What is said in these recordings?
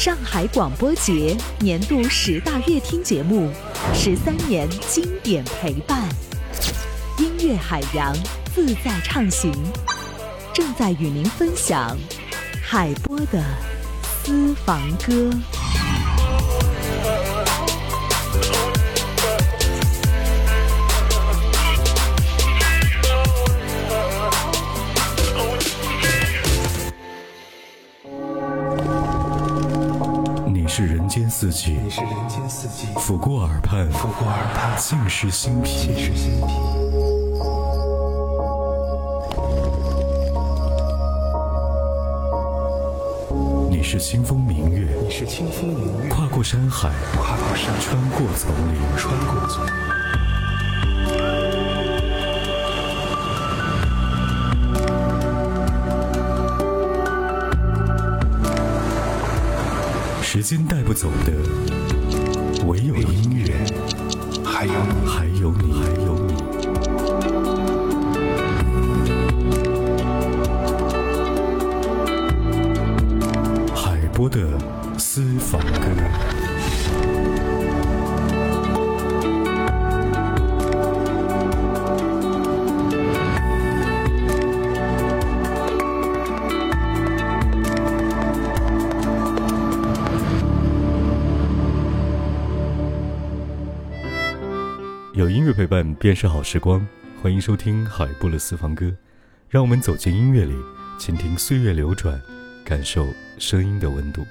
上海广播节年度十大乐听节目，十三年经典陪伴，音乐海洋自在畅行，正在与您分享海波的私房歌。是人间四季，你是人间四季，抚过耳畔，抚过耳畔，尽是心脾，尽是心脾。你是清风明月，你是清风明月，跨过山海，跨过山，穿过丛林，穿时间带不走的，伴便是好时光，欢迎收听海布勒私房歌，让我们走进音乐里，倾听岁月流转，感受声音的温度。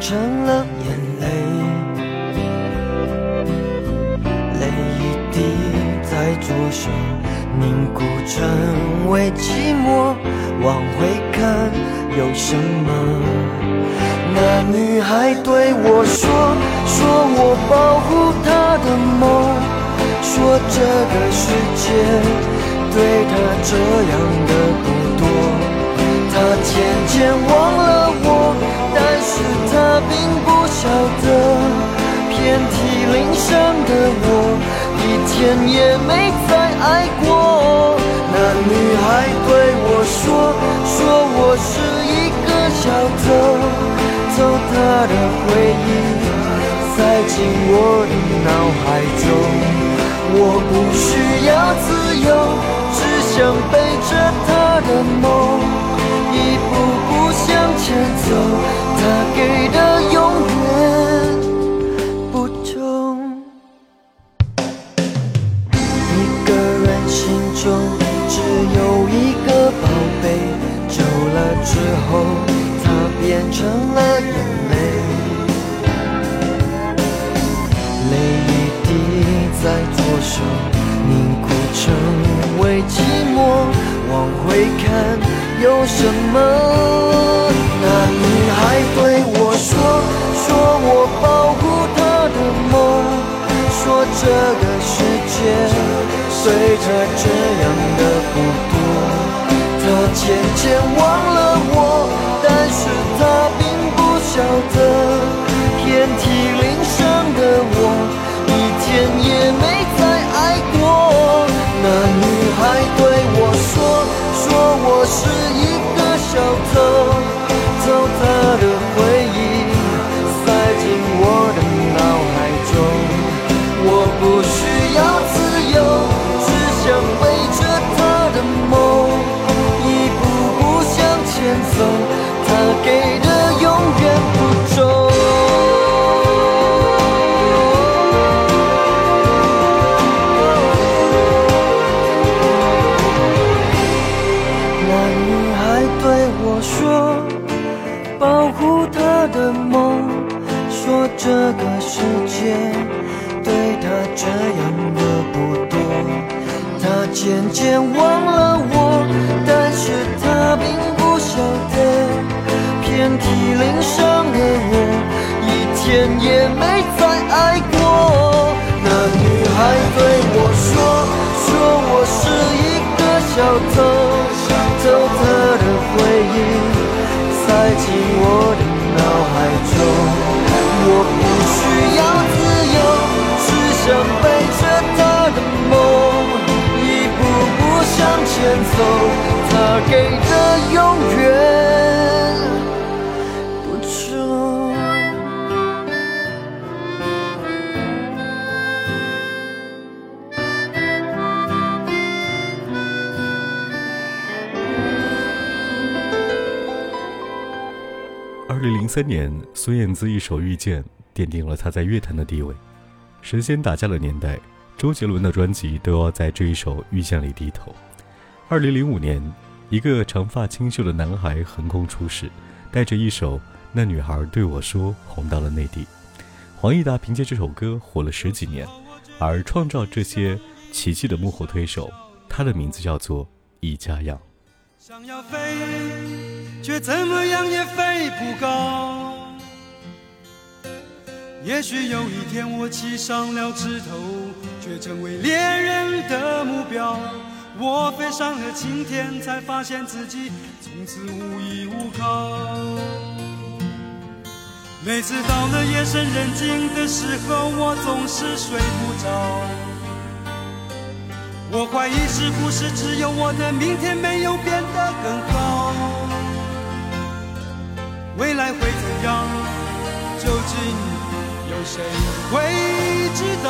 成了眼泪。泪一滴在左手凝固成为寂寞，往回看有什么？那女孩对我说，说我保护她的梦，说这个世界对她这样的不多。她渐渐忘了我，但是她并不晓得，遍体鳞伤的我。一天也没再爱过。那女孩对我说：“说我是一个小偷，偷她的回忆，塞进我的脑海中。我不需要自由，只想背渐渐忘了我，但是这个世界对他这样的不多。他渐渐忘了我零三年，孙燕姿一首《遇见》奠定了她在乐坛的地位。神仙打架的年代，周杰伦的专辑都要在这一首《遇见》里低头。二零零五年，一个长发清秀的男孩横空出世，带着一首《那女孩对我说》红到了内地。黄义达凭借这首歌火了十几年，而创造这些奇迹的幕后推手，他的名字叫做易家扬。想要飞，却怎么样也飞不高。也许有一天我栖上了枝头，却成为猎人的目标。我飞上了青天，才发现自己从此无依无靠。每次到了夜深人静的时候，我总是睡不着。我怀疑是不是只有我的明天没有变得更好？未来会怎样？究竟有谁会知道？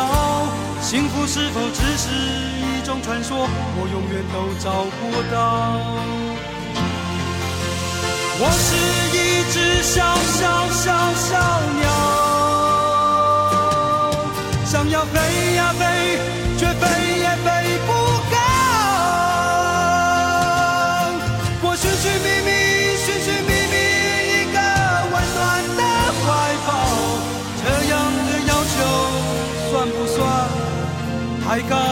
幸福是否只是一种传说？我永远都找不到。我是一只小小小小鸟，想要飞呀飞，太高？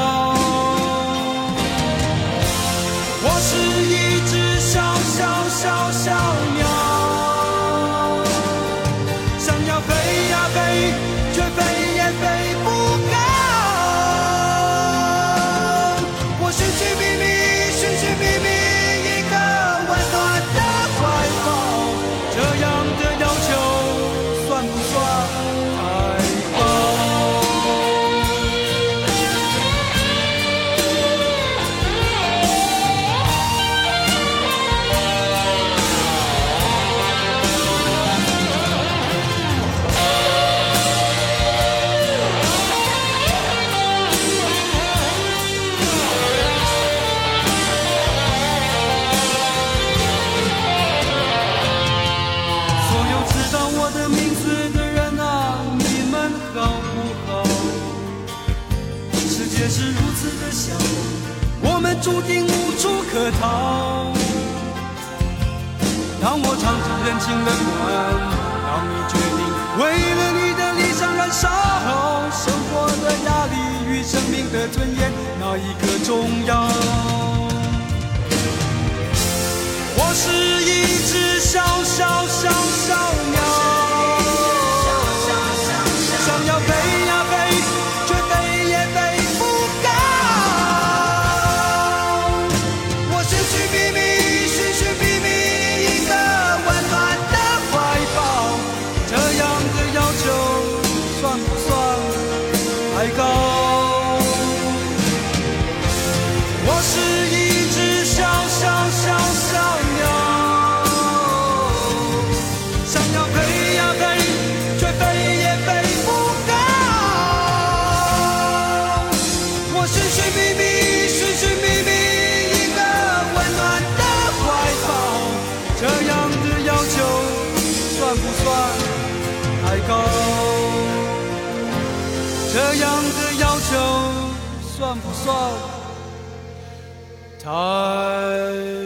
算不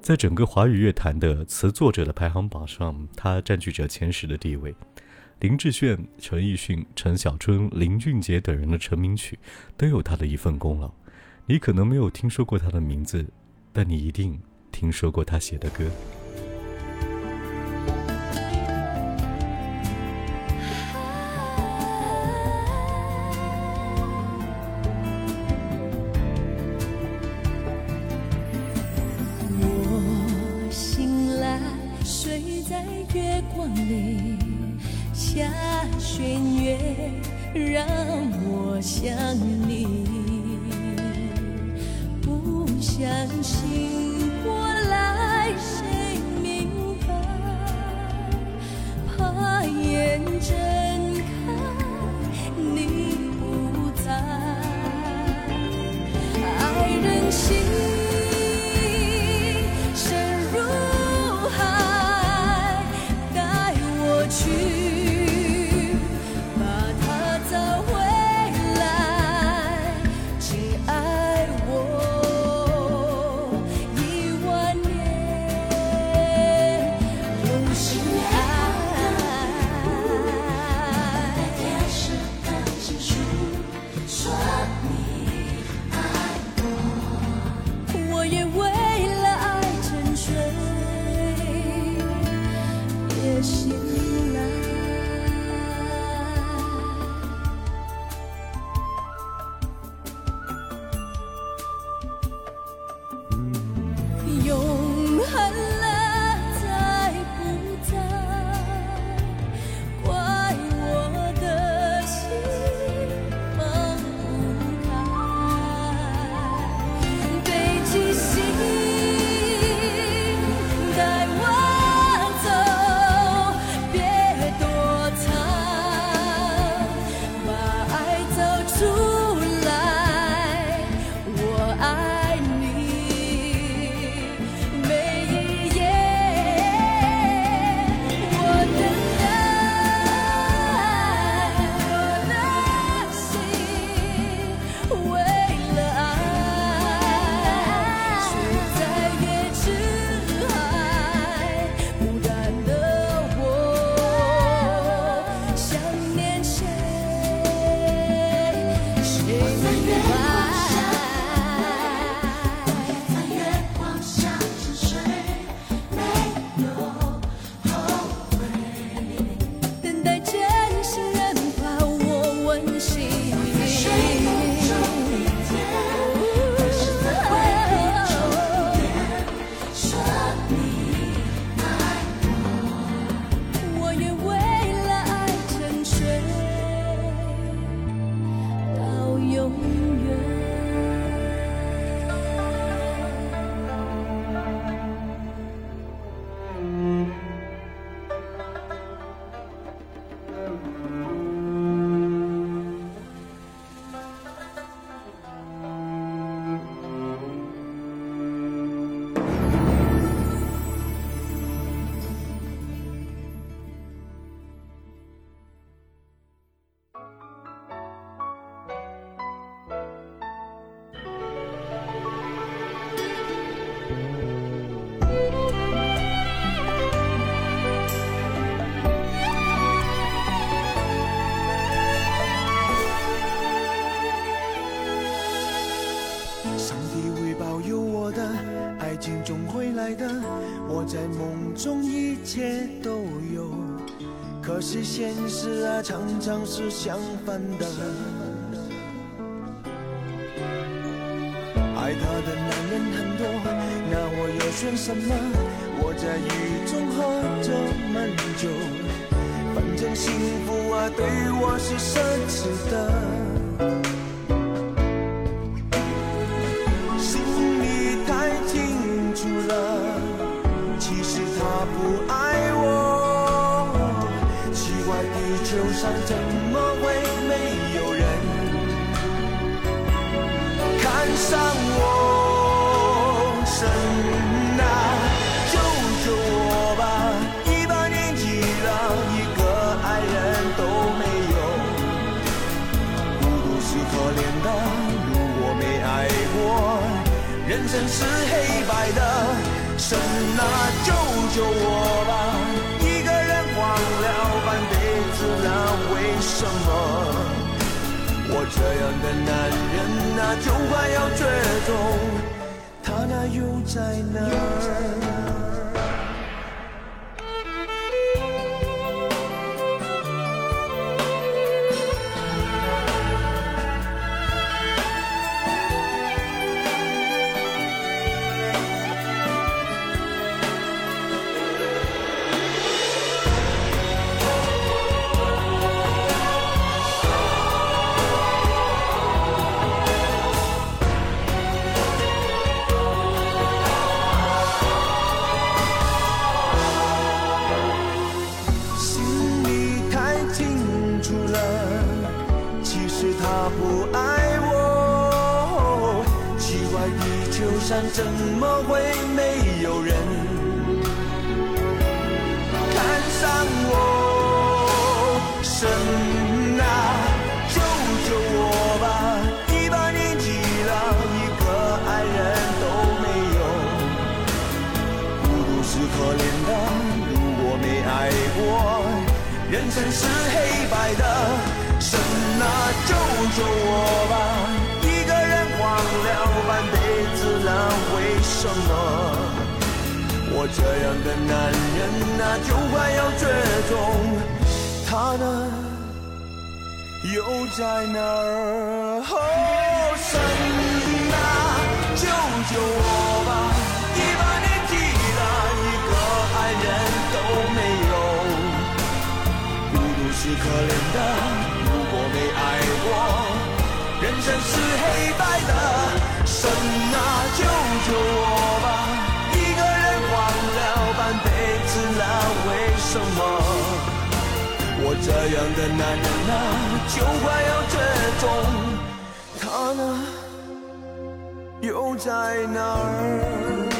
在整个华语乐坛的词作者的排行榜上他占据着前十的地位林志炫陈奕迅陈小春林俊杰等人的成名曲都有他的一份功劳。你可能没有听说过他的名字但你一定听说过他写的歌。是现实啊，常常是相反的。爱她的男人很多，那我又选什么？我在雨中喝着闷酒，反正幸福啊，对我是奢侈的。那救救我吧！一个人荒了半辈子了，为什么我这样的男人那、啊、就快要绝种？他那又在哪儿？他不爱我奇怪地球上怎么会没有人？看上我。救我吧一个人晃了半辈子了为什么。我这样的男人啊就快要绝种她呢又在哪儿？哦神呐救救我吧一把年纪了一个爱人都没有。孤独是可怜的人生是黑白的。神啊，救救我吧！一个人忘了半辈子了，为什么？我这样的男人啊，就快要绝种。他呢，又在哪儿？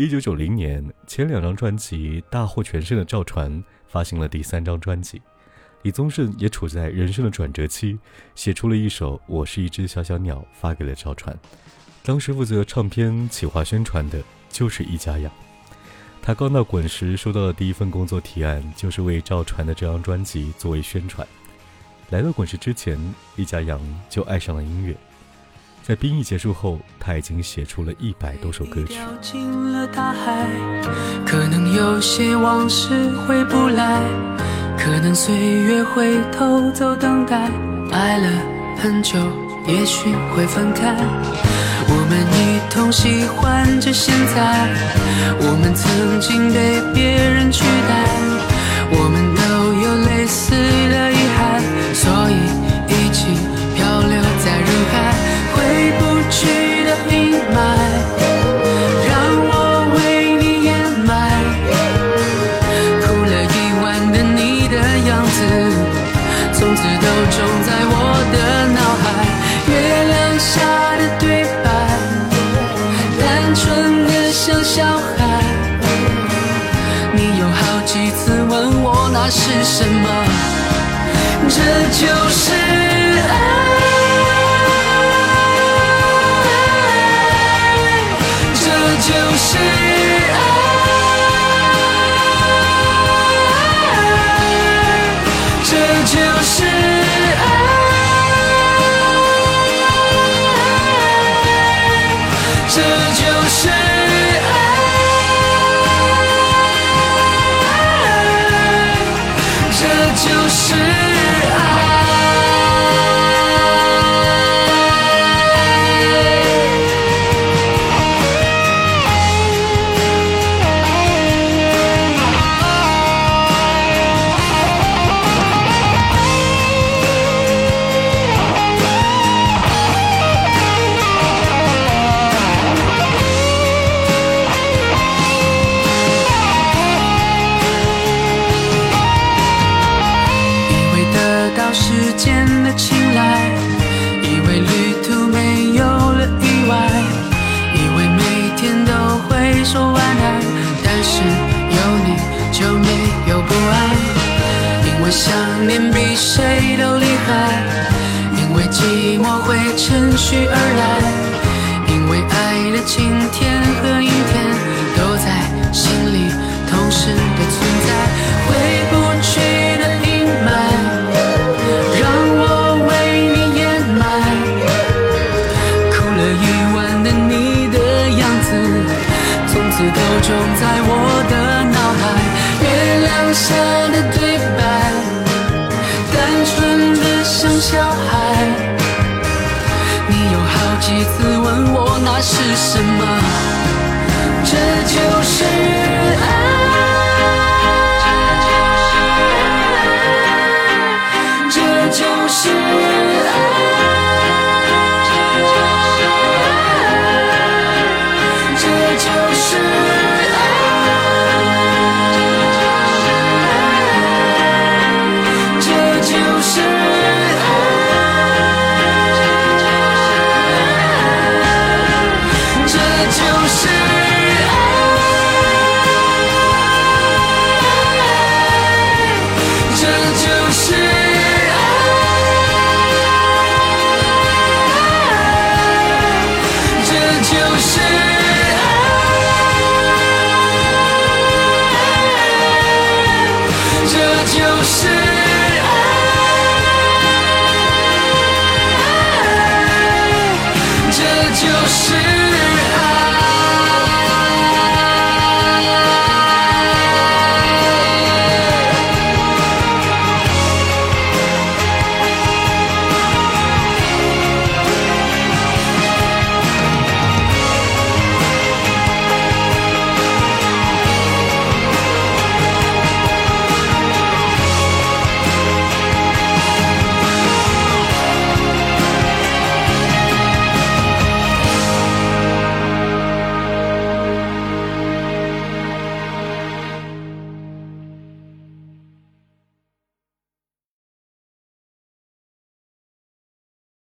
一九九零年，前两张专辑大获全胜的赵传发行了第三张专辑，李宗盛也处在人生的转折期，写出了一首《我是一只小小鸟》，发给了赵传。当时负责唱片企划宣传的就是易家扬。他刚到滚石收到的第一份工作提案，就是为赵传的这张专辑作为宣传。来到滚石之前，易家扬就爱上了音乐。在兵役结束后，他已经写出了一百多首歌曲。掉进了大海，可能有些往事回不来，可能岁月会偷走等待，爱了很久，也许会分开。我们一同喜欢着现在，我们曾经被别人取代，我们都有类似的什么，这就是想念比谁都厉害，因为寂寞会趁虚而来，因为爱的晴天和阴天都在心里同时的存在，回不去的阴霾，让我为你掩埋，哭了一晚的你的样子，从此都种在我的脑海，月亮下是是。